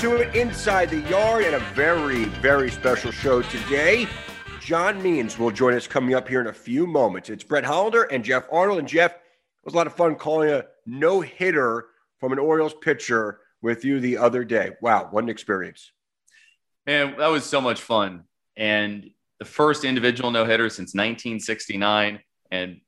To it Inside the Yard and a very, very special show today. John Means will join us coming up here in a few moments. It's Brett Hollander and Geoff Arnold. And Geoff, it was a lot of fun calling a no hitter from an Orioles pitcher with you the other day. Wow, what an experience. Man, that was so much fun. And the first individual no hitter since 1969. And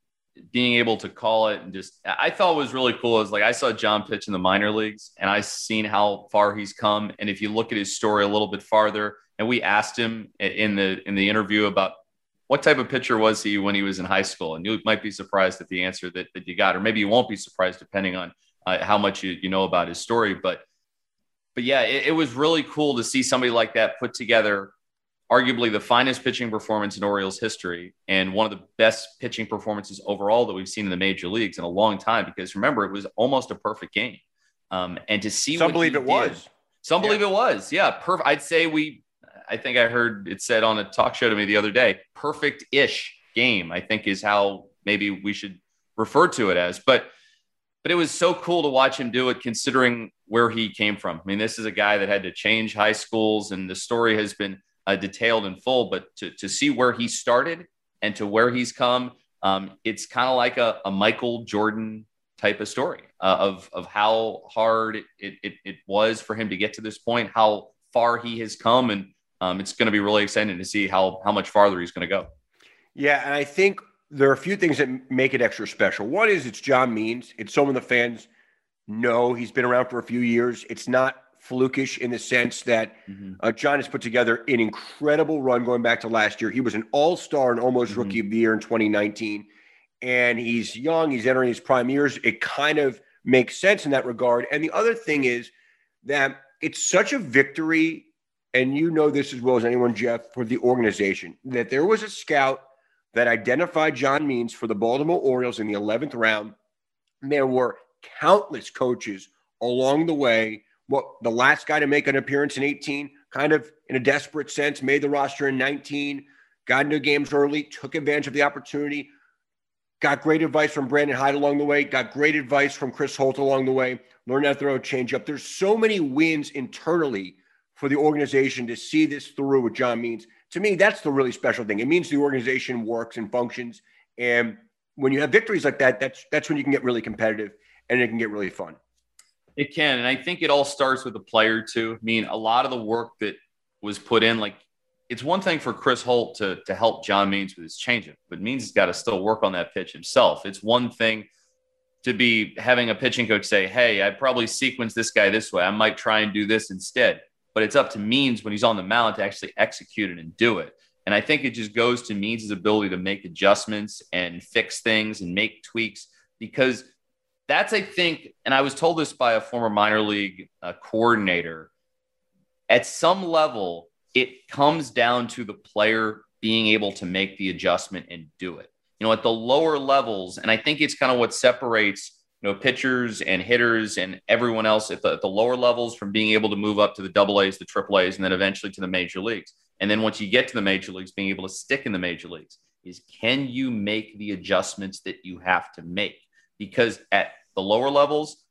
being able to call it and just, I thought was really cool is like I saw John pitch in the minor leagues and I seen how far he's come. And if you look at his story a little bit farther, and we asked him in the in the interview about what type of pitcher was he when he was in high school, and you might be surprised at the answer that, that you got, or maybe you won't be surprised depending on uh, how much you, you know about his story. But but yeah, it, it was really cool to see somebody like that put together arguably the finest pitching performance in Orioles history and one of the best pitching performances overall that we've seen in the major leagues in a long time. Because remember, it was almost a perfect game. Um, and to see some believe it did, was, some Yeah. believe it was, yeah, perfect. I'd say we, I think I heard it said on a talk show to me the other day, perfect ish game. I think is how maybe we should refer to it as, but. But it was so cool to watch him do it, considering where he came from. I mean, this is a guy that had to change high schools, and the story has been uh, detailed in full. But to, to see where he started and to where he's come, um, it's kind of like a, a Michael Jordan type of story uh, of, of how hard it, it, it was for him to get to this point, how far he has come. And um, it's going to be really exciting to see how, how much farther he's going to go. Yeah, and I think there are a few things that make it extra special. One is it's John Means. It's someone the fans know. He's been around for a few years. It's not flukish in the sense that uh, John has put together an incredible run going back to last year. He was an all star and almost rookie of the year in 2019. And he's young, he's entering his prime years. It kind of makes sense in that regard. And the other thing is that it's such a victory, and you know this as well as anyone, Geoff, for the organization, that there was a scout that identified John Means for the Baltimore Orioles in the 11th round. There were countless coaches along the way. What the last guy to make an appearance in 18, kind of in a desperate sense, made the roster in 19, got into games early, took advantage of the opportunity, got great advice from Brandon Hyde along the way, got great advice from Chris Holt along the way, learned how to throw a changeup. There's so many wins internally for the organization to see this through with John Means. To me, that's the really special thing. It means the organization works and functions. And when you have victories like that, that's that's when you can get really competitive and it can get really fun. It can. And I think it all starts with the player, too. I mean, a lot of the work that was put in, like, it's one thing for Chris Holt to, to help John Means with his changeup, but Means has got to still work on that pitch himself. It's one thing to be having a pitching coach say, Hey, I'd probably sequence this guy this way. I might try and do this instead. But it's up to Means when he's on the mound to actually execute it and do it. And I think it just goes to Means' ability to make adjustments and fix things and make tweaks because that's, I think, and I was told this by a former minor league uh, coordinator. At some level, it comes down to the player being able to make the adjustment and do it. You know, at the lower levels, and I think it's kind of what separates you know pitchers and hitters and everyone else at the, at the lower levels from being able to move up to the double A's, the triple A's, and then eventually to the major leagues. And then once you get to the major leagues, being able to stick in the major leagues is can you make the adjustments that you have to make? Because at the lower levels,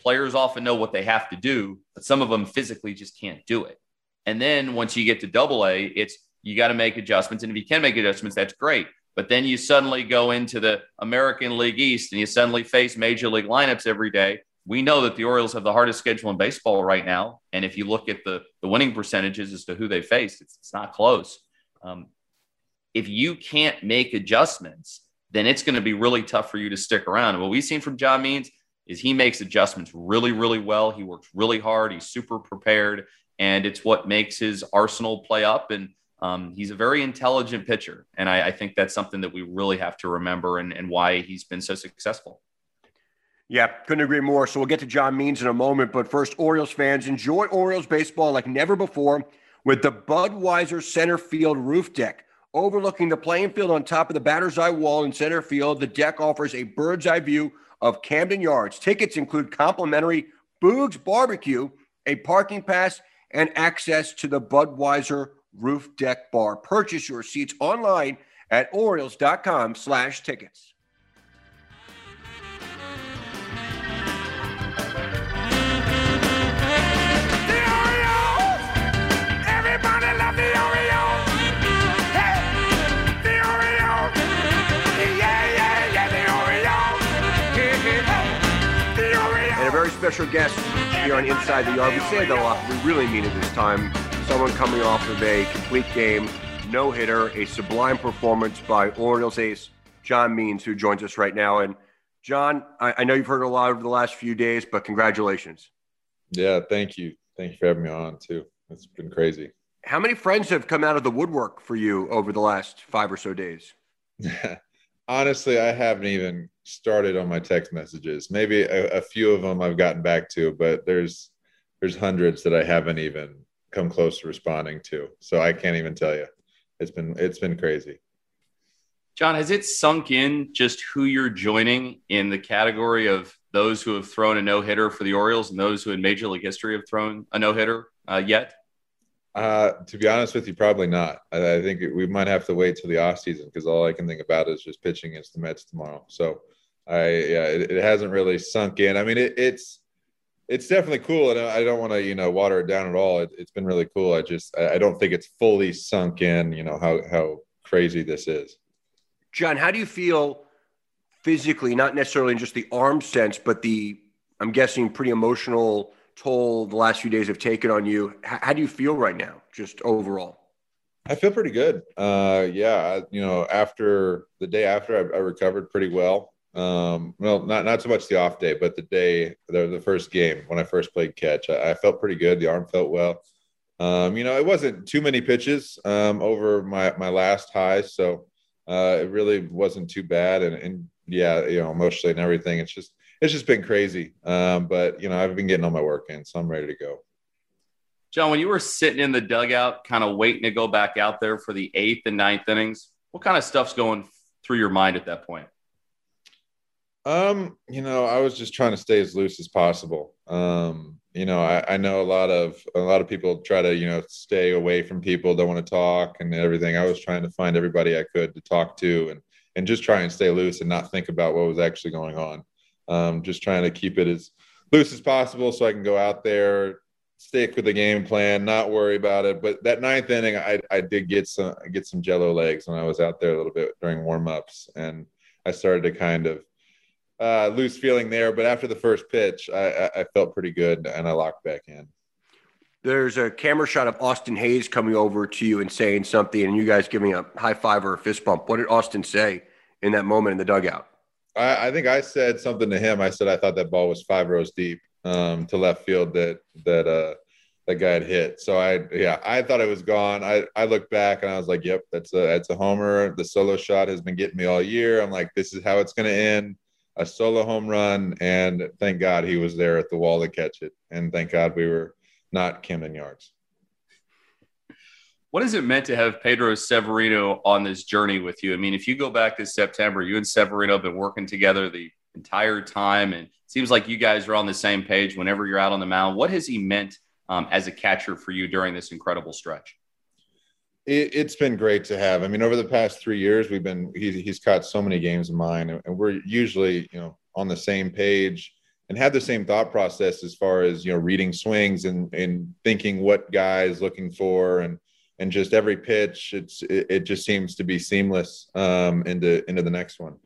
players often know what they have to do, but some of them physically just can't do it. And then once you get to double A, it's you got to make adjustments. And if you can make adjustments, that's great. But then you suddenly go into the American League East and you suddenly face major league lineups every day. We know that the Orioles have the hardest schedule in baseball right now. And if you look at the, the winning percentages as to who they face, it's, it's not close. Um, if you can't make adjustments, then it's going to be really tough for you to stick around. And what we've seen from John Means is he makes adjustments really, really well. He works really hard. He's super prepared. And it's what makes his arsenal play up. And um, he's a very intelligent pitcher. And I, I think that's something that we really have to remember and, and why he's been so successful. Yeah, couldn't agree more. So we'll get to John Means in a moment. But first, Orioles fans, enjoy Orioles baseball like never before with the Budweiser center field roof deck. Overlooking the playing field on top of the batter's eye wall in center field, the deck offers a bird's eye view of Camden Yards. Tickets include complimentary Boog's Barbecue, a parking pass, and access to the Budweiser roof deck bar. Purchase your seats online at Orioles.com slash tickets. And a very special guest here on Inside the Yard. We say that a lot, we really mean it this time. Someone coming off of a complete game, no hitter, a sublime performance by Orioles ace John Means, who joins us right now. And John, I, I know you've heard a lot over the last few days, but congratulations. Yeah, thank you. Thank you for having me on too. It's been crazy. How many friends have come out of the woodwork for you over the last five or so days? Honestly, I haven't even started on my text messages. Maybe a, a few of them I've gotten back to, but there's there's hundreds that I haven't even come close to responding to. So I can't even tell you. It's been it's been crazy. John, has it sunk in just who you're joining in the category of those who have thrown a no hitter for the Orioles and those who in Major League history have thrown a no hitter uh, yet? Uh, to be honest with you, probably not. I, I think we might have to wait till the off season because all I can think about is just pitching against the Mets tomorrow. So, I yeah, it, it hasn't really sunk in. I mean, it, it's it's definitely cool, and I don't want to you know water it down at all. It, has been really cool. I just I, don't think it's fully sunk in. You know how how crazy this is. John, how do you feel physically, not necessarily in just the arm sense, but the, I'm guessing, pretty emotional toll the last few days have taken on you? H- how do you feel right now, just overall? I feel pretty good. Uh, yeah, you know, after the day after, I, I recovered pretty well. Um, well, not not so much the off day, but the day, the, the first game when I first played catch, I, I felt pretty good. The arm felt well. Um, you know, it wasn't too many pitches um, over my my last high, so uh, it really wasn't too bad. And, and yeah, you know, emotionally and everything, it's just it's just been crazy. Um, but you know, I've been getting all my work in, so I'm ready to go. John, when you were sitting in the dugout, kind of waiting to go back out there for the eighth and ninth innings, what kind of stuff's going through your mind at that point? Um, you know, I was just trying to stay as loose as possible. Um, you know, I, I know a lot of a lot of people try to, you know, stay away from people, don't want to talk and everything. I was trying to find everybody I could to talk to and and just try and stay loose and not think about what was actually going on. Um, just trying to keep it as loose as possible so I can go out there, stick with the game plan, not worry about it. But that ninth inning, I, I did get some get some jello legs when I was out there a little bit during warmups, and I started to kind of uh, loose feeling there. But after the first pitch, I, I, felt pretty good, and I locked back in. There's a camera shot of Austin Hays coming over to you and saying something, and you guys giving a high five or a fist bump. What did Austin say in that moment in the dugout? I, I think I said something to him. I said I thought that ball was five rows deep um, to left field that that uh, that guy had hit. So I yeah I thought it was gone. I I looked back and I was like, yep, that's a that's a homer. The solo shot has been getting me all year. I'm like, this is how it's going to end. A solo home run, and thank God he was there at the wall to catch it, and thank God we were not Camden Yards. What has it meant to have Pedro Severino on this journey with you? I mean, if you go back to September, you and Severino have been working together the entire time, and seems like you guys are on the same page whenever you're out on the mound. What has he meant um, as a catcher for you during this incredible stretch? It, has been great to have. I mean, over the past three years, we've been he, he's caught so many games of mine, and we're usually you know on the same page and have the same thought process as far as you know reading swings and and thinking what guy is looking for and and just every pitch it's it, it just seems to be seamless um, into into the next one.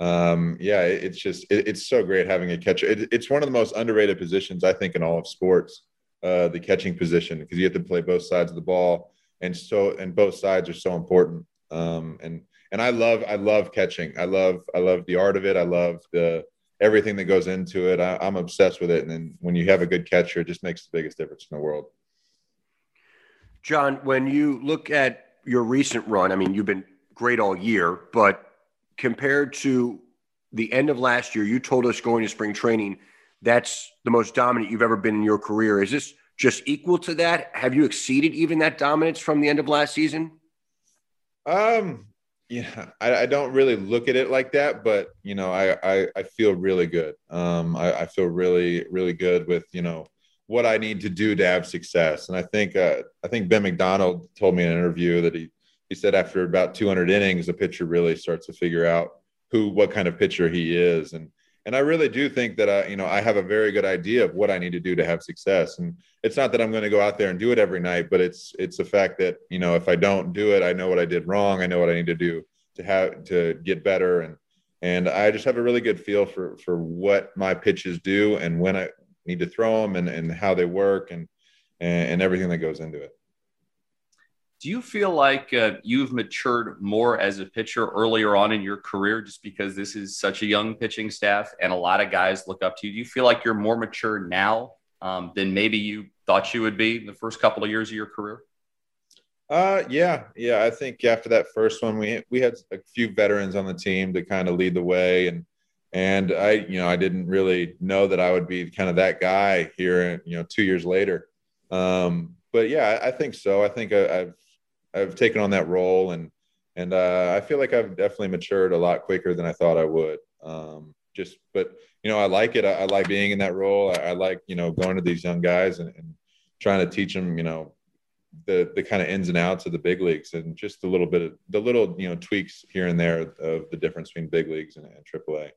Um, yeah it, it's just it, it's so great having a catcher. It's one of the most underrated positions i think in all of sports uh, the catching position because you have to play both sides of the ball and so and both sides are so important. Um, and and i love i love catching. I love i love the art of it. I love the everything that goes into it. I, i'm obsessed with it and then when you have a good catcher it just makes the biggest difference in the world John, when you look at your recent run, I mean, you've been great all year, but compared to the end of last year, you told us going to spring training that's the most dominant you've ever been in your career. Is this just equal to that? Have you exceeded even that dominance from the end of last season? Um, yeah, I, I don't really look at it like that, but you know, I I, I feel really good. Um, I, I feel really really good with you know what I need to do to have success. And I think uh, I think Ben McDonald told me in an interview that he he said after about 200 innings, a pitcher really starts to figure out who what kind of pitcher he is, and and I really do think that I, you know, I have a very good idea of what I need to do to have success. And it's not that I'm going to go out there and do it every night, but it's it's the fact that you know if I don't do it, I know what I did wrong. I know what I need to do to have to get better, and and I just have a really good feel for for what my pitches do and when I need to throw them and and how they work and and, and everything that goes into it. Do you feel like uh, you've matured more as a pitcher earlier on in your career just because this is such a young pitching staff and a lot of guys look up to you? Do you feel like you're more mature now um, than maybe you thought you would be in the first couple of years of your career? Uh, yeah, yeah. I think after that first one, we we had a few veterans on the team to kind of lead the way, and and I, you know, I didn't really know that I would be kind of that guy here, you know, two years later. Um, but yeah, I, I think so. I think I, I've I've taken on that role and and uh, I feel like I've definitely matured a lot quicker than I thought I would. Um, just, but you know, I like it. I, I like being in that role. I, I, like you know going to these young guys and, and trying to teach them, you know, the the kind of ins and outs of the big leagues and just a little bit of the little you know tweaks here and there of the difference between big leagues and, and AAA.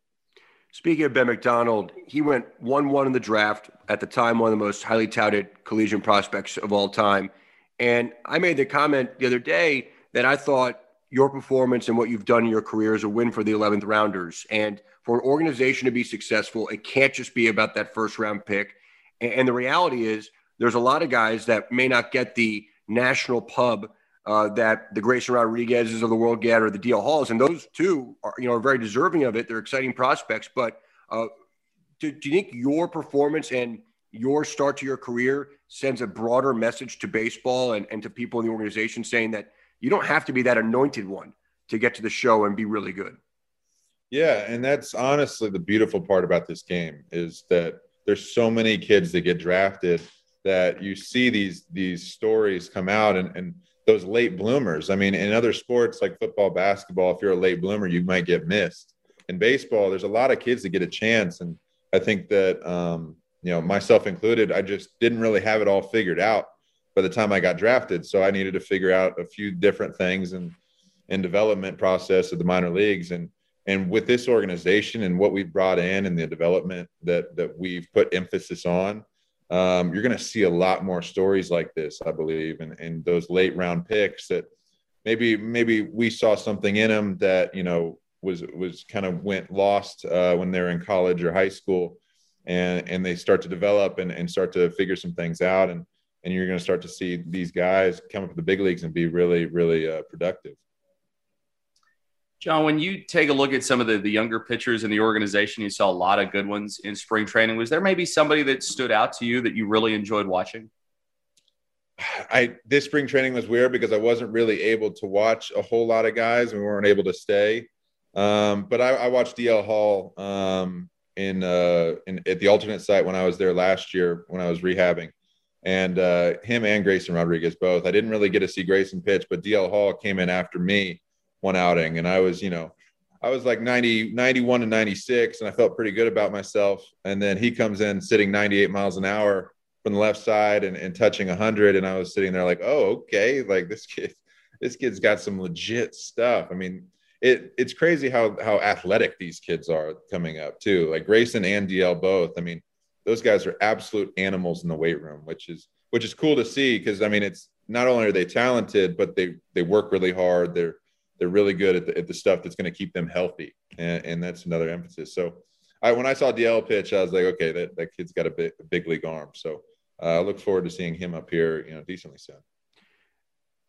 Speaking of Ben McDonald, he went one one in the draft at the time, one of the most highly touted collegiate prospects of all time. And I made the comment the other day that I thought your performance and what you've done in your career is a win for the 11th rounders. And for an organization to be successful, it can't just be about that first round pick. And, the reality is, there's a lot of guys that may not get the national pub uh, that the Grayson Rodriguez's of the world get or the DL Halls, and those two are you know are very deserving of it. They're exciting prospects, but uh, do, do you think your performance and your start to your career sends a broader message to baseball and, and to people in the organization saying that you don't have to be that anointed one to get to the show and be really good. Yeah, and that's honestly the beautiful part about this game is that there's so many kids that get drafted that you see these these stories come out and, and those late bloomers. I mean, in other sports like football, basketball, if you're a late bloomer, you might get missed. In baseball, there's a lot of kids that get a chance, and I think that um, you know, myself included, I just didn't really have it all figured out by the time I got drafted. So I needed to figure out a few different things and in development process of the minor leagues. And and with this organization and what we've brought in and the development that that we've put emphasis on, um, you're going to see a lot more stories like this, I believe, and and those late round picks that maybe maybe we saw something in them that you know was was kind of went lost uh, when they're in college or high school and and they start to develop and, and start to figure some things out and and you're going to start to see these guys come up to the big leagues and be really really uh, productive john when you take a look at some of the, the younger pitchers in the organization you saw a lot of good ones in spring training was there maybe somebody that stood out to you that you really enjoyed watching I this spring training was weird because I wasn't really able to watch a whole lot of guys. We weren't able to stay, um, but I, I, watched DL Hall um, in uh in at the alternate site when I was there last year when I was rehabbing. And uh, him and Grayson Rodriguez both. I didn't really get to see Grayson pitch, but DL Hall came in after me one outing, and I was, you know, I was like 90, 91 and 96, and I felt pretty good about myself. And then he comes in sitting 98 miles an hour from the left side and, and touching 100, and I was sitting there like, oh, okay, like this kid, this kid's got some legit stuff. I mean, it it's crazy how how athletic these kids are coming up too. Like Grayson and DL both. I mean, those guys are absolute animals in the weight room, which is which is cool to see because I mean it's not only are they talented, but they they work really hard. They're they're really good at the, at the stuff that's going to keep them healthy, and, and that's another emphasis. So, I when I saw DL pitch, I was like, okay, that that kid's got a big, big league arm. So, uh, I look forward to seeing him up here, you know, decently soon.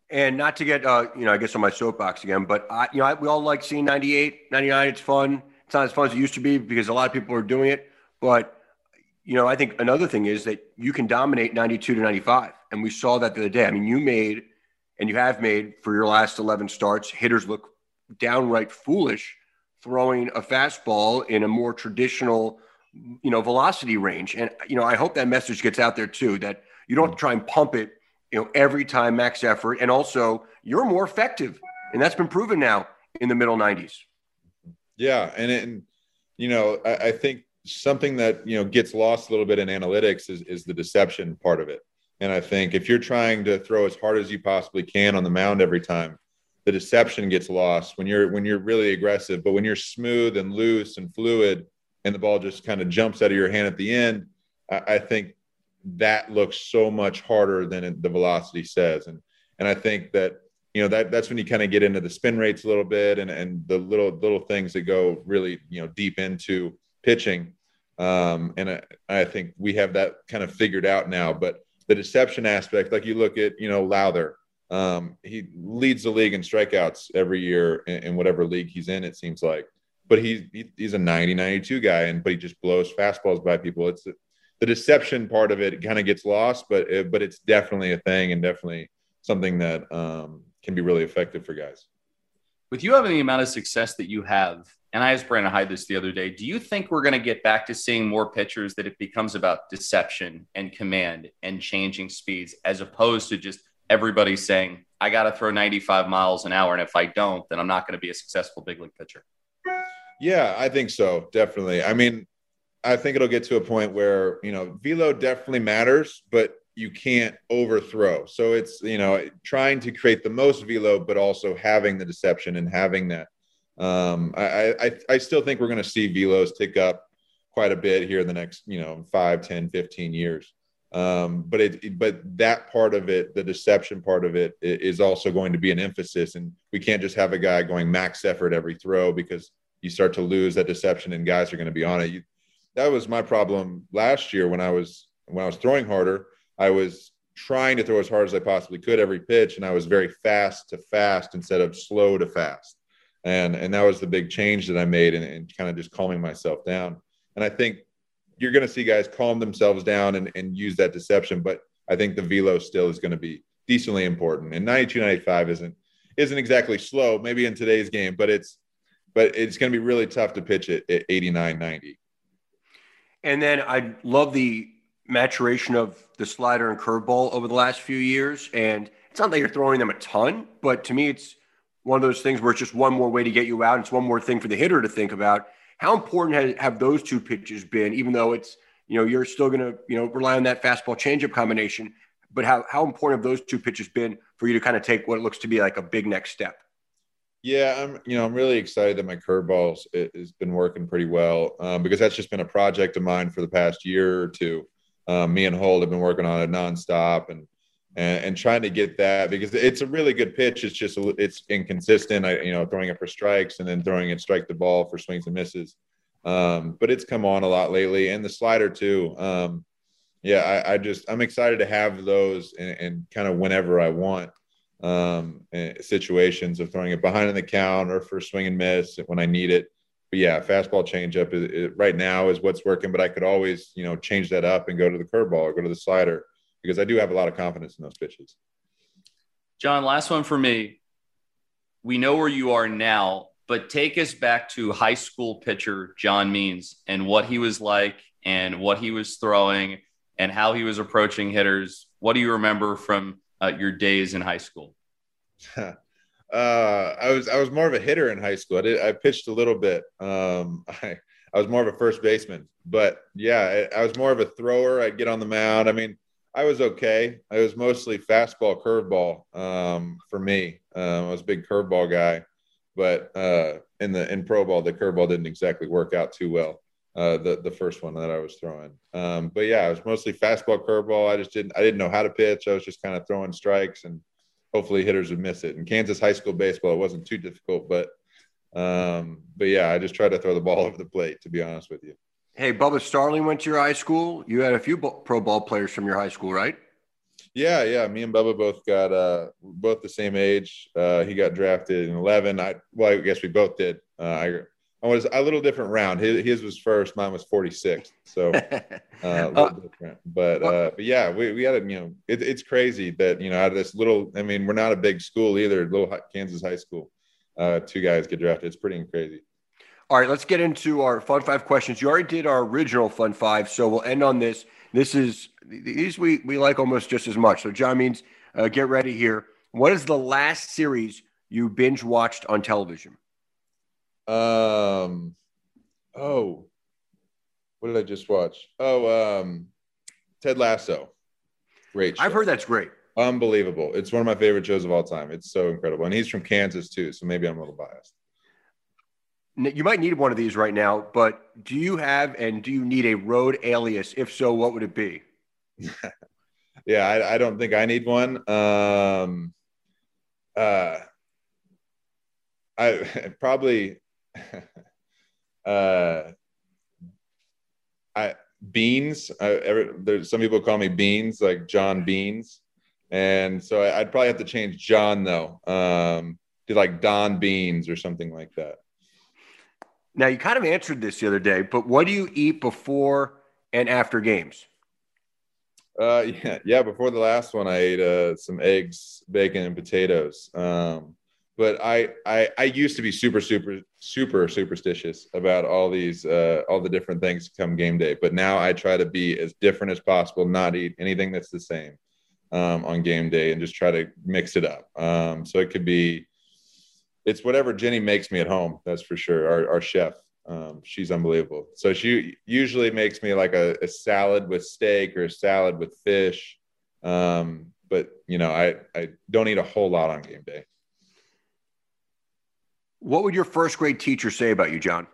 And not to get, uh, you know, I guess on my soapbox again, but I, you know, I, we all like seeing 98, 99. It's fun. It's not as fun as it used to be because a lot of people are doing it. But, you know, I think another thing is that you can dominate 92 to 95. And we saw that the other day. I mean, you made, and you have made for your last 11 starts, hitters look downright foolish throwing a fastball in a more traditional, you know, velocity range. And you know, I hope that message gets out there too. That you don't try and pump it, you know, every time max effort. And also, you're more effective, and that's been proven now in the middle 90s. Yeah, and and you know, I, I think something that you know gets lost a little bit in analytics is is the deception part of it. And I think if you're trying to throw as hard as you possibly can on the mound every time, the deception gets lost when you're when you're really aggressive. But when you're smooth and loose and fluid, and the ball just kind of jumps out of your hand at the end, I, I think that looks so much harder than the velocity says. And and I think that you know that that's when you kind of get into the spin rates a little bit and and the little little things that go really you know deep into pitching. Um, and I, I think we have that kind of figured out now. But the deception aspect, like you look at, you know, Lowther, um, he leads the league in strikeouts every year in, in whatever league he's in, it seems like. But he, he, he's a 90, 92 guy, and but he just blows fastballs by people. It's the, deception part of it kind of gets lost, but it, but it's definitely a thing and definitely something that um, can be really effective for guys. With you having the amount of success that you have, and I asked Brandon Hyde this the other day. Do you think we're going to get back to seeing more pitchers that it becomes about deception and command and changing speeds as opposed to just everybody saying, I got to throw 95 miles an hour. And if I don't, then I'm not going to be a successful big league pitcher? Yeah, I think so. Definitely. I mean, I think it'll get to a point where, you know, velo definitely matters, but you can't overthrow. So it's, you know, trying to create the most velo, but also having the deception and having that um, I, I, I still think we're going to see velos tick up quite a bit here in the next, you know, 5, 10, 15 years. Um, but it, but that part of it, the deception part of it is also going to be an emphasis. And we can't just have a guy going max effort every throw because you start to lose that deception and guys are going to be on it. You, that was my problem last year when I was, when I was throwing harder, I was trying to throw as hard as I possibly could every pitch. And I was very fast to fast instead of slow to fast and and that was the big change that I made and, and kind of just calming myself down. And I think you're going to see guys calm themselves down and, and use that deception, but I think the velo still is going to be decently important. And 92, 95 isn't isn't exactly slow, maybe in today's game, but it's but it's going to be really tough to pitch it at 89, 90. And then I love the maturation of the slider and curveball over the last few years. And it's not that you're throwing them a ton, but to me, it's one of those things where it's just one more way to get you out. It's one more thing for the hitter to think about. How important have, have those two pitches been, even though it's, you know, you're still going to, you know, rely on that fastball changeup combination, but how, how important have those two pitches been for you to kind of take what looks to be like a big next step? Yeah, I'm, you know, I'm really excited that my curveballs has been working pretty well um, because that's just been a project of mine for the past year or two. Um, me and Holt have been working on it nonstop and and, and, trying to get that because it's a really good pitch. It's just it's inconsistent. I you know throwing it for strikes and then throwing it strike the ball for swings and misses. Um, but it's come on a lot lately, and the slider too. Um, yeah, I, I, just I'm excited to have those and, and kind of whenever I want um, eh, situations of throwing it behind in the count or for swing and miss when I need it. But yeah, fastball changeup is, is, right now is what's working. But I could always you know change that up and go to the curveball or go to the slider because I do have a lot of confidence in those pitches. John, last one for me. We know where you are now, but take us back to high school pitcher John Means and what he was like and what he was throwing and how he was approaching hitters. What do you remember from uh, your days in high school? uh, I was I was more of a hitter in high school. I did I pitched a little bit. Um, I I was more of a first baseman, but yeah, I, I was more of a thrower. I'd get on the mound. I mean, I was okay. I was mostly fastball, curveball um, for me. Um, I was a big curveball guy, but uh, in the in pro ball, the curveball didn't exactly work out too well. Uh, the the first one that I was throwing, um, but yeah, I was mostly fastball, curveball. I just didn't I didn't know how to pitch. I was just kind of throwing strikes, and hopefully hitters would miss it. In Kansas high school baseball, it wasn't too difficult, but um, but yeah, I just tried to throw the ball over the plate. To be honest with you. Hey, Bubba Starling went to your high school. You had a few pro ball players from your high school, right? Yeah, yeah. Me and Bubba both got uh both the same age. Uh he got drafted in 11. I well, I guess we both did. Uh I I was a little different round. His, his was first, mine was 46. So uh, a little uh, different. But uh but yeah, we we had a, you know, it, it's crazy that, you know, out of this little I mean, we're not a big school either, little Kansas high school. Uh two guys get drafted. It's pretty crazy. All right, let's get into our fun five questions. You already did our original fun five, so we'll end on this. This is these we we like almost just as much. So John means uh, get ready here. What is the last series you binge watched on television? Um, oh, what did I just watch? Oh, um, Ted Lasso. Great. I've heard that's great. unbelievable. It's one of my favorite shows of all time. It's so incredible, and he's from Kansas too, so maybe I'm a little biased. You might need one of these right now, but do you have and do you need a road alias? If so, what would it be? Yeah, I, I don't think I need one. Um, uh, I probably, uh, I beans. I, every, there's some people call me Beans, like John Beans, and so I, I'd probably have to change John though. Um, to like Don Beans or something like that. Now you kind of answered this the other day, but what do you eat before and after games? Uh, yeah, yeah. Before the last one, I ate uh, some eggs, bacon, and potatoes. Um, but I, I, I used to be super, super, super superstitious about all these, uh, all the different things come game day. But now I try to be as different as possible, not eat anything that's the same um, on game day, and just try to mix it up. Um, so it could be, it's whatever Jenny makes me at home. That's for sure. Our, our chef. Um, she's unbelievable. So she usually makes me like a, a salad with steak or a salad with fish. Um, but you know, I, I don't eat a whole lot on game day. What would your first grade teacher say about you, John?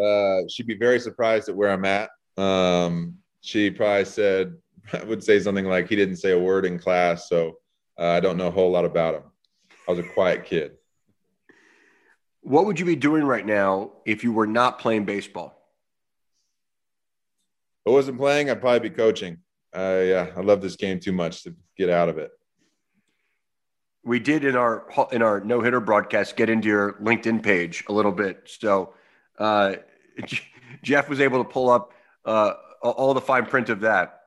Uh, she'd be very surprised at where I'm at. Um, she probably said, I would say something like, he didn't say a word in class. So uh, I don't know a whole lot about him. I was a quiet kid. What would you be doing right now if you were not playing baseball? If I wasn't playing, I'd probably be coaching. Uh, yeah, I love this game too much to get out of it. We did in our in our no hitter broadcast get into your LinkedIn page a little bit. So uh, Geoff was able to pull up uh, all the fine print of that.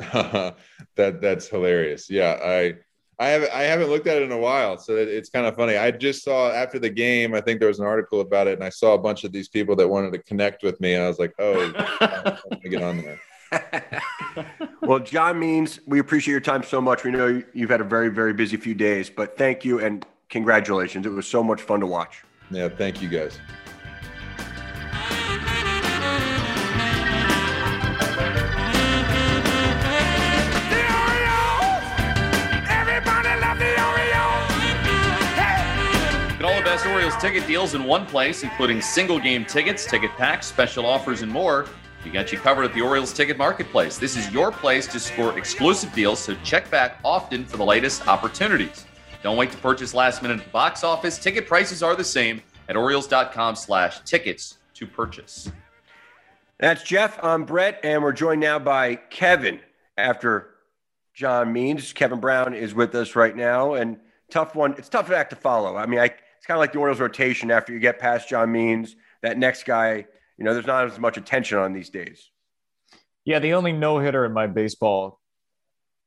that that's hilarious. Yeah, I I haven't I haven't looked at it in a while, so it, it's kind of funny. I just saw after the game. I think there was an article about it, and I saw a bunch of these people that wanted to connect with me, and I was like, oh, I'm gonna get on there. well, John Means, we appreciate your time so much. We know you've had a very, very busy few days, but thank you and congratulations. It was so much fun to watch. Yeah, thank you guys. Ticket deals in one place, including single game tickets, ticket packs, special offers, and more. We got you covered at the Orioles Ticket Marketplace. This is your place to score exclusive deals, so check back often for the latest opportunities. Don't wait to purchase last minute at the box office. Ticket prices are the same at Orioles.com slash tickets to purchase. That's Geoff. I'm Brett, and we're joined now by Kevin after John Means. Kevin Brown is with us right now, and tough one. It's tough act to follow. I mean, I, it's kind of like the Orioles rotation after you get past John Means. That next guy, you know, there's not as much attention on these days. Yeah, the only no hitter in my baseball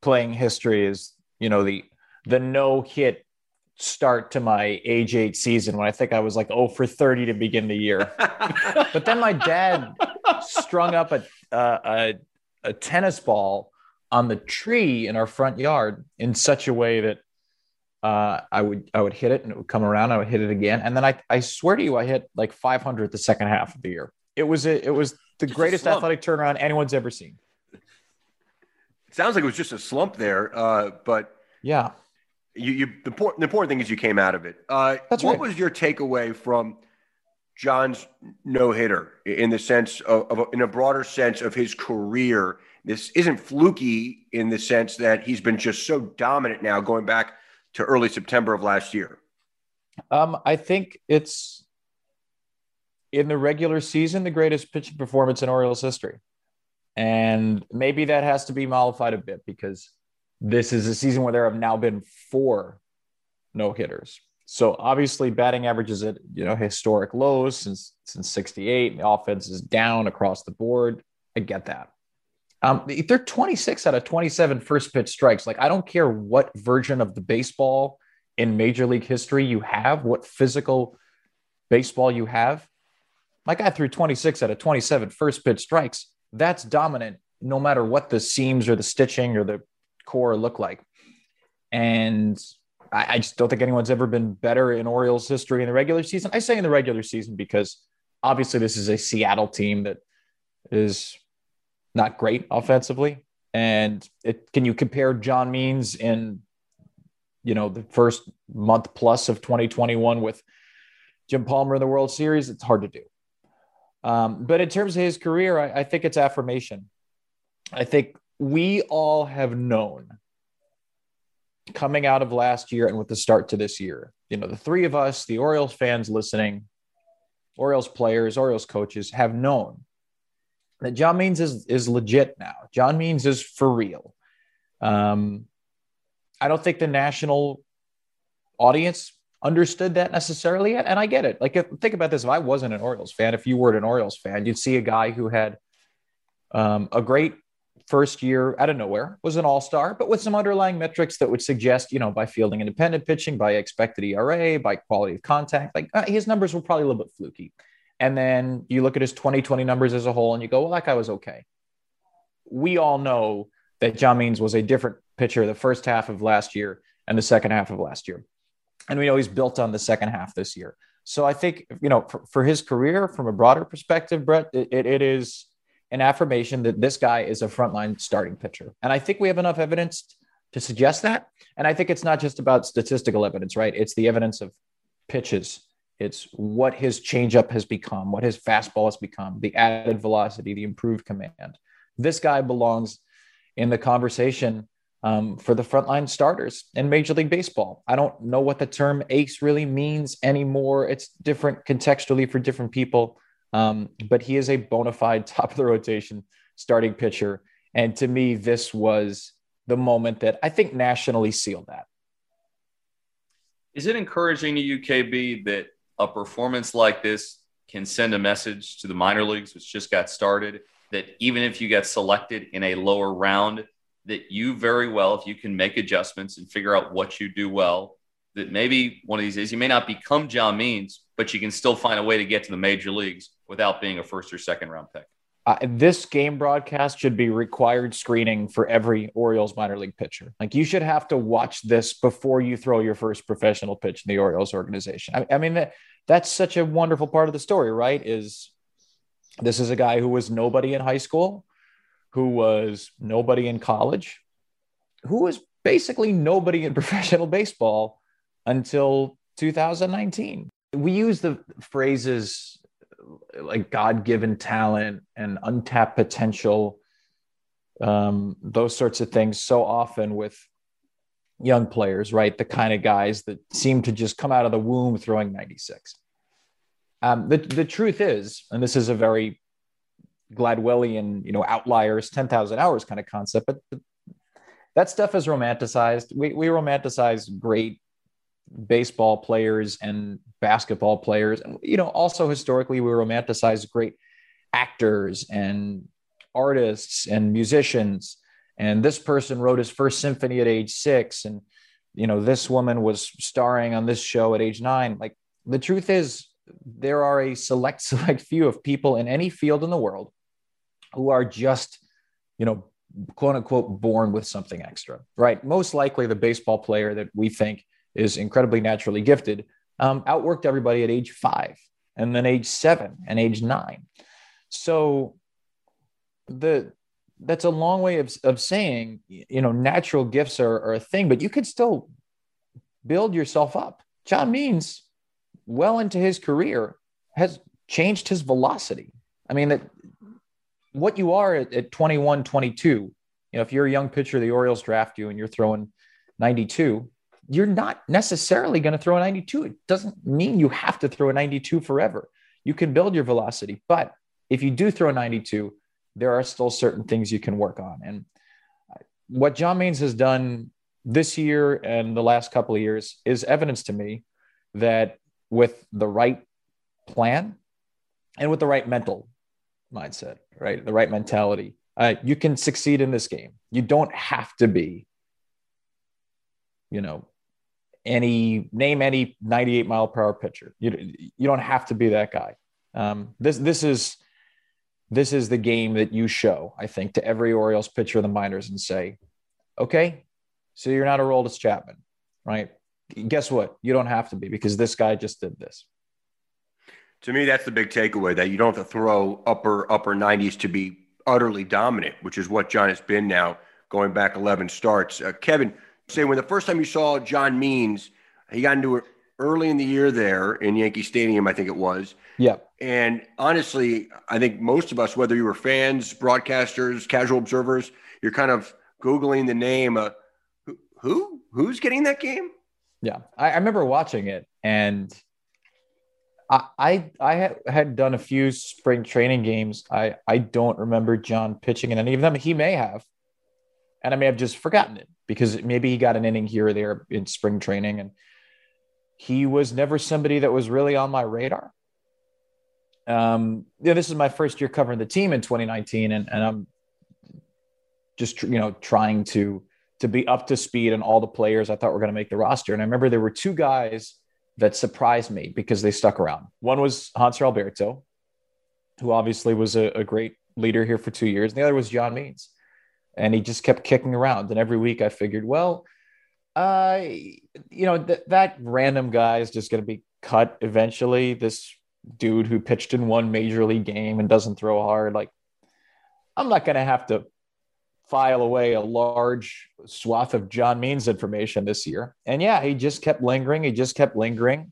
playing history is, you know, the the no hit start to my age eight season when I think I was like oh for 30 to begin the year. but then my dad strung up a, uh, a a tennis ball on the tree in our front yard in such a way that uh, I would I would hit it and it would come around. I would hit it again, and then I I swear to you, I hit like 500 the second half of the year. It was a, it was the Just greatest athletic turnaround anyone's ever seen. It sounds like it was just a slump there, uh, but Yeah. you, you the, important, the important thing is you came out of it. Uh, That's what right. was your takeaway from John's no hitter in the sense of, of in a broader sense of his career? This isn't fluky in the sense that he's been just so dominant now, going back to early September of last year. Um, I think it's in the regular season the greatest pitching performance in Orioles history, and maybe that has to be mollified a bit because this is a season where there have now been four no hitters. So obviously, batting average is at you know historic lows since since '68. and The offense is down across the board. I get that. Um, they're 26 out of 27 first pitch strikes. Like I don't care what version of the baseball in Major League history you have, what physical baseball you have, my guy threw 26 out of 27 first pitch strikes. That's dominant no matter what the seams or the stitching or the core look like. And I, I just don't think anyone's ever been better in Orioles history in the regular season. I say in the regular season because obviously this is a Seattle team that is not great offensively. And it, can you compare John Means in, you know, the first month plus of 2021 with Jim Palmer in the World Series? It's hard to do. Um, but in terms of his career, I, I think it's affirmation. I think we all have known coming out of last year and with the start to this year, you know, the three of us, the Orioles fans listening, Orioles players, Orioles coaches have known that John Means is, is legit now. John Means is for real. Um, I don't think the national audience understood that necessarily yet. And I get it. Like, if, think about this. If I wasn't an Orioles fan, if you were an Orioles fan, you'd see a guy who had um, a great first year out of nowhere, was an all star, but with some underlying metrics that would suggest, you know, by fielding independent pitching, by expected ERA, by quality of contact, like uh, his numbers were probably a little bit fluky. And then you look at his 2020 numbers as a whole and you go, well, that guy was okay. We all know that John Means was a different pitcher the first half of last year and the second half of last year. And we know he's built on the second half this year. So I think, you know, for, for his career, from a broader perspective, Brett, it, it, it is an affirmation that this guy is a frontline starting pitcher. And I think we have enough evidence to suggest that. And I think it's not just about statistical evidence, right? It's the evidence of pitches. It's what his changeup has become, what his fastball has become, the added velocity, the improved command. This guy belongs in the conversation um, for the frontline starters in Major League Baseball. I don't know what the term ace really means anymore. It's different contextually for different people. Um, but he is a bona fide top of the rotation starting pitcher. And to me, this was the moment that I think nationally sealed that. Is it encouraging to UKB that a performance like this can send a message to the minor leagues, which just got started, that even if you get selected in a lower round, that you very well, if you can make adjustments and figure out what you do well, that maybe one of these days you may not become John Means, but you can still find a way to get to the major leagues without being a first or second round pick. Uh, this game broadcast should be required screening for every Orioles minor league pitcher. Like you should have to watch this before you throw your first professional pitch in the Orioles organization. I, I mean, that, that's such a wonderful part of the story, right? Is this is a guy who was nobody in high school, who was nobody in college, who was basically nobody in professional baseball until 2019. We use the phrases like God given talent and untapped potential, um, those sorts of things so often with young players, right? The kind of guys that seem to just come out of the womb throwing 96. Um, the, the truth is, and this is a very Gladwellian, you know, outliers, 10,000 hours kind of concept, but, but that stuff is romanticized. We, we romanticize great baseball players and basketball players. And, you know, also historically, we romanticize great actors and artists and musicians. And this person wrote his first symphony at age six. And, you know, this woman was starring on this show at age nine. Like the truth is, there are a select, select few of people in any field in the world who are just, you know, quote unquote, born with something extra, right? Most likely the baseball player that we think is incredibly naturally gifted, um, outworked everybody at age five and then age seven and age nine. So the that's a long way of, of saying, you know, natural gifts are, are a thing, but you could still build yourself up. John Means, well into his career, has changed his velocity. I mean, that what you are at, at 21, 22, you know, if you're a young pitcher, the Orioles draft you and you're throwing 92, you're not necessarily going to throw a 92. It doesn't mean you have to throw a 92 forever. You can build your velocity, but if you do throw a 92, there are still certain things you can work on. And what John Means has done this year and the last couple of years is evidence to me that with the right plan and with the right mental mindset, right, the right mentality, uh, you can succeed in this game. You don't have to be, you know, any name any 98 mile per hour pitcher. You you don't have to be that guy. Um, this this is this is the game that you show, I think, to every Orioles pitcher in the minors and say, okay, so you're not a Aroldis Chapman, right? Guess what? You don't have to be because this guy just did this. To me, that's the big takeaway that you don't have to throw upper upper 90s to be utterly dominant, which is what John has been now going back 11 starts. Uh, Kevin, say when the first time you saw John Means, he got into it early in the year there in Yankee Stadium, I think it was. Yeah. And honestly, I think most of us, whether you were fans, broadcasters, casual observers, you're kind of Googling the name. Uh, who? Who's getting that game? Yeah. I, I remember watching it and I, I, I had, had done a few spring training games. I, I don't remember John pitching in any of them. He may have, and I may have just forgotten it because maybe he got an inning here or there in spring training. And he was never somebody that was really on my radar. Um, yeah, this is my first year covering the team in 2019, and, and I'm just you know trying to to be up to speed on all the players I thought were going to make the roster. And I remember there were two guys that surprised me because they stuck around. One was Hanser Alberto, who obviously was a, a great leader here for two years. And the other was John Means. And he just kept kicking around. And every week I figured, well, uh, you know, th- that random guy is just going to be cut eventually. This dude who pitched in one major league game and doesn't throw hard, like, I'm not going to have to file away a large swath of John Means information this year. And yeah, he just kept lingering. He just kept lingering.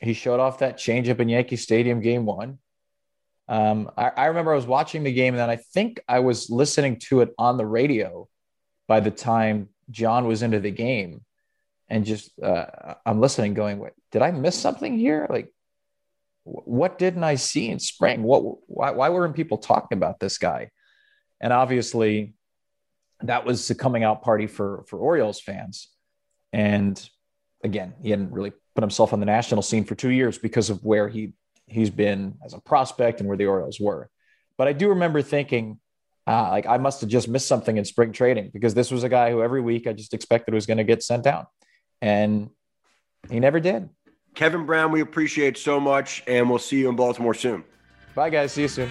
He showed off that changeup in Yankee Stadium game one. Um, I, I, remember I was watching the game and then I think I was listening to it on the radio by the time John was into the game. And just, uh, I'm listening going, did I miss something here? Like, what didn't I see in spring? What, why, why weren't people talking about this guy? And obviously, that was the coming out party for for Orioles fans. And again, he hadn't really put himself on the national scene for two years because of where he he's been as a prospect and where the Orioles were. But I do remember thinking, uh, like I must have just missed something in spring training because this was a guy who every week I just expected was going to get sent down, and he never did. Kevin Brown, we appreciate so much, and we'll see you in Baltimore soon. Bye, guys. See you soon.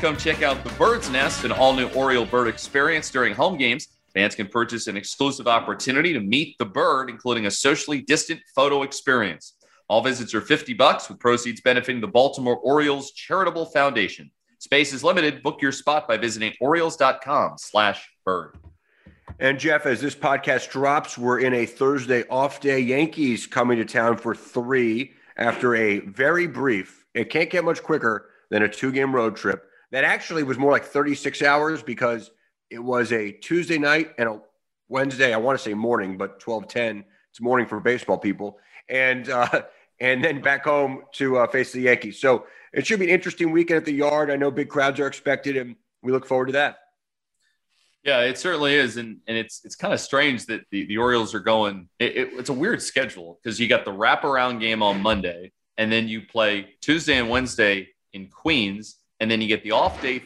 Come check out the Bird's Nest, an all new Oriole bird experience during home games. Fans can purchase an exclusive opportunity to meet the bird, including a socially distant photo experience. All visits are 50 bucks, with proceeds benefiting the Baltimore Orioles Charitable Foundation. Space is limited. Book your spot by visiting Orioles.com slash bird. And Geoff, as this podcast drops, we're in a Thursday off day. Yankees coming to town for three after a very brief, it can't get much quicker than a two game road trip. That actually was more like 36 hours because it was a Tuesday night and a Wednesday, I want to say morning, but 1210, it's morning for baseball people. And, uh, and then back home to uh, face the Yankees. So it should be an interesting weekend at the yard. I know big crowds are expected, and we look forward to that. Yeah, it certainly is, and and it's it's kind of strange that the, the Orioles are going. It, it, it's a weird schedule because you got the wraparound game on Monday, and then you play Tuesday and Wednesday in Queens, and then you get the off day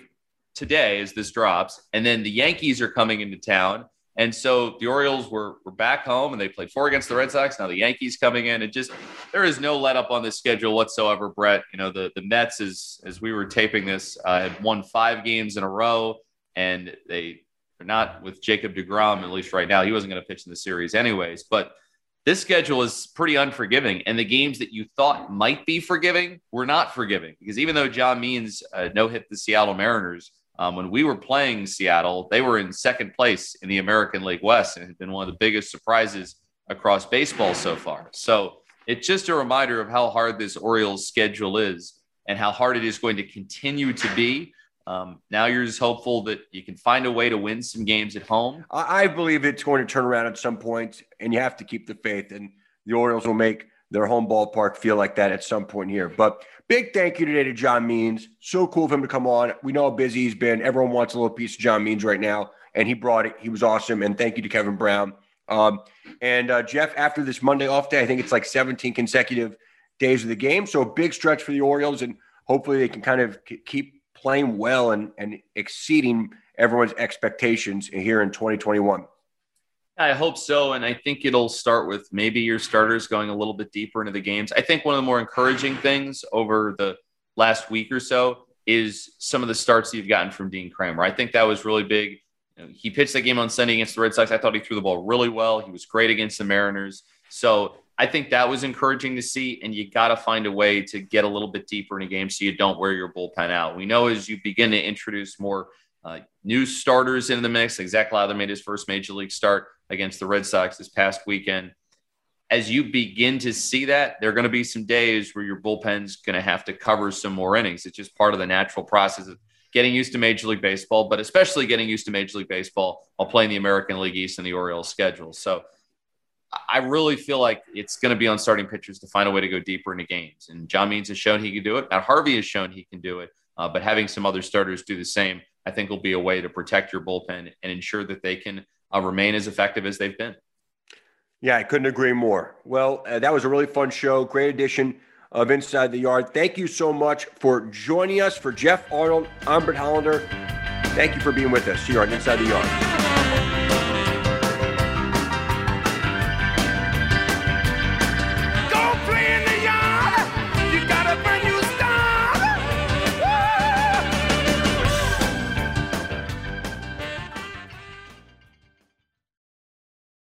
today as this drops, and then the Yankees are coming into town. And so the Orioles were, were back home and they played four against the Red Sox. Now the Yankees coming in. It just there is no let up on this schedule whatsoever, Brett. You know, the, the Mets, as as we were taping this, uh, had won five games in a row, and they are not with Jacob DeGrom, at least right now. He wasn't going to pitch in the series anyways. But this schedule is pretty unforgiving. And the games that you thought might be forgiving were not forgiving because even though John Means uh, no hit the Seattle Mariners, um, when we were playing Seattle, they were in second place in the American League West and had been one of the biggest surprises across baseball so far. So it's just a reminder of how hard this Orioles schedule is and how hard it is going to continue to be um, now you're just hopeful that you can find a way to win some games at home. I believe it's going to turn around at some point, and you have to keep the faith. And the Orioles will make their home ballpark feel like that at some point here. But big thank you today to John Means. So cool of him to come on. We know how busy he's been. Everyone wants a little piece of John Means right now, and he brought it. He was awesome. And thank you to Kevin Brown. Um, and uh, Geoff, after this Monday off day, I think it's like 17 consecutive days of the game. So a big stretch for the Orioles, and hopefully they can kind of keep playing well and, and exceeding everyone's expectations here in 2021. I hope so. And I think it'll start with maybe your starters going a little bit deeper into the games. I think one of the more encouraging things over the last week or so is some of the starts you've gotten from Dean Kremer. I think that was really big. You know, he pitched that game on Sunday against the Red Sox. I thought he threw the ball really well. He was great against the Mariners. So I think that was encouraging to see. And you got to find a way to get a little bit deeper in a game so you don't wear your bullpen out. We know as you begin to introduce more uh, new starters into the mix, like Zach Lowther made his first major league start against the Red Sox this past weekend. As you begin to see that, there are going to be some days where your bullpen's going to have to cover some more innings. It's just part of the natural process of getting used to Major League Baseball, but especially getting used to Major League Baseball while playing the American League East and the Orioles schedule. So I really feel like it's going to be on starting pitchers to find a way to go deeper into games. And John Means has shown he can do it. Matt Harvey has shown he can do it. Uh, but having some other starters do the same, I think will be a way to protect your bullpen and ensure that they can uh, remain as effective as they've been. Yeah, I couldn't agree more. Well, uh, that was a really fun show. Great edition of Inside the Yard. Thank you so much for joining us. For Geoff Arnold, I'm Brett Hollander. Thank you for being with us here on Inside the Yard.